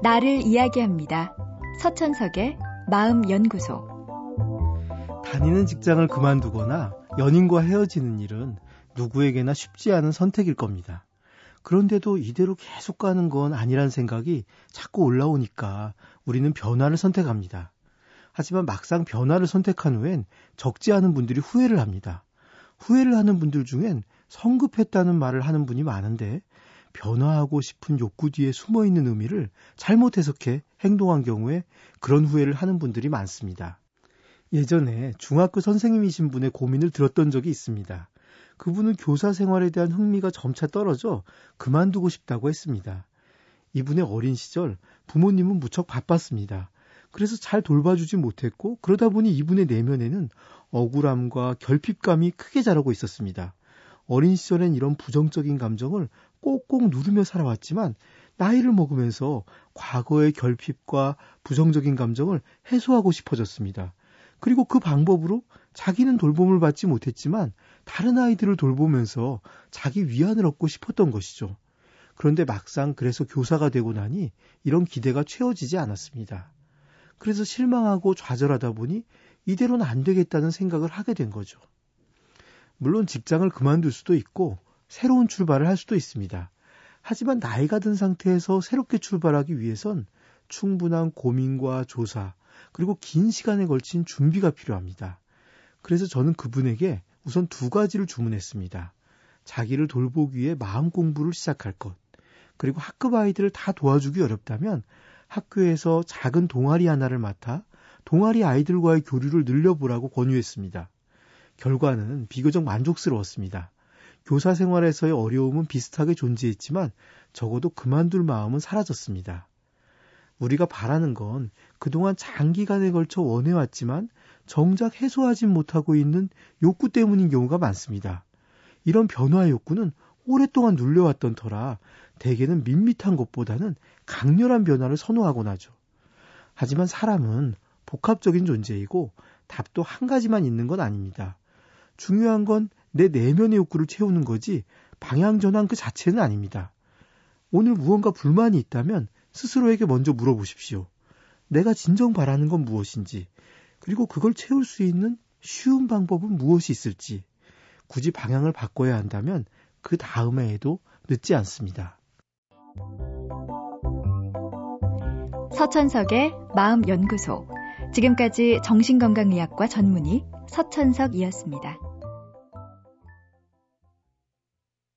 나를 이야기합니다. 서천석의 마음연구소. 다니는 직장을 그만두거나 연인과 헤어지는 일은 누구에게나 쉽지 않은 선택일 겁니다. 그런데도 이대로 계속 가는 건 아니란 생각이 자꾸 올라오니까 우리는 변화를 선택합니다. 하지만 막상 변화를 선택한 후엔 적지 않은 분들이 후회를 합니다. 후회를 하는 분들 중엔 성급했다는 말을 하는 분이 많은데 변화하고 싶은 욕구 뒤에 숨어 있는 의미를 잘못 해석해 행동한 경우에 그런 후회를 하는 분들이 많습니다. 예전에 중학교 선생님이신 분의 고민을 들었던 적이 있습니다. 그분은 교사 생활에 대한 흥미가 점차 떨어져 그만두고 싶다고 했습니다. 이분의 어린 시절 부모님은 무척 바빴습니다. 그래서 잘 돌봐주지 못했고 그러다 보니 이분의 내면에는 억울함과 결핍감이 크게 자라고 있었습니다. 어린 시절엔 이런 부정적인 감정을 꼭꼭 누르며 살아왔지만 나이를 먹으면서 과거의 결핍과 부정적인 감정을 해소하고 싶어졌습니다. 그리고 그 방법으로 자기는 돌봄을 받지 못했지만 다른 아이들을 돌보면서 자기 위안을 얻고 싶었던 것이죠. 그런데 막상 그래서 교사가 되고 나니 이런 기대가 채워지지 않았습니다. 그래서 실망하고 좌절하다 보니 이대로는 안 되겠다는 생각을 하게 된 거죠. 물론 직장을 그만둘 수도 있고 새로운 출발을 할 수도 있습니다. 하지만 나이가 든 상태에서 새롭게 출발하기 위해선 충분한 고민과 조사, 그리고 긴 시간에 걸친 준비가 필요합니다. 그래서 저는 그분에게 우선 두 가지를 주문했습니다. 자기를 돌보기 위해 마음 공부를 시작할 것, 그리고 학급 아이들을 다 도와주기 어렵다면 학교에서 작은 동아리 하나를 맡아 동아리 아이들과의 교류를 늘려보라고 권유했습니다. 결과는 비교적 만족스러웠습니다. 교사 생활에서의 어려움은 비슷하게 존재했지만 적어도 그만둘 마음은 사라졌습니다. 우리가 바라는 건 그동안 장기간에 걸쳐 원해왔지만 정작 해소하지 못하고 있는 욕구 때문인 경우가 많습니다. 이런 변화 욕구는 오랫동안 눌려왔던 터라 대개는 밋밋한 것보다는 강렬한 변화를 선호하곤 하죠. 하지만 사람은 복합적인 존재이고 답도 한 가지만 있는 건 아닙니다. 중요한 건 내 내면의 욕구를 채우는 거지 방향 전환 그 자체는 아닙니다. 오늘 무언가 불만이 있다면 스스로에게 먼저 물어보십시오. 내가 진정 바라는 건 무엇인지, 그리고 그걸 채울 수 있는 쉬운 방법은 무엇이 있을지, 굳이 방향을 바꿔야 한다면 그 다음에 해도 늦지 않습니다. 서천석의 마음연구소. 지금까지 정신건강의학과 전문의 서천석이었습니다.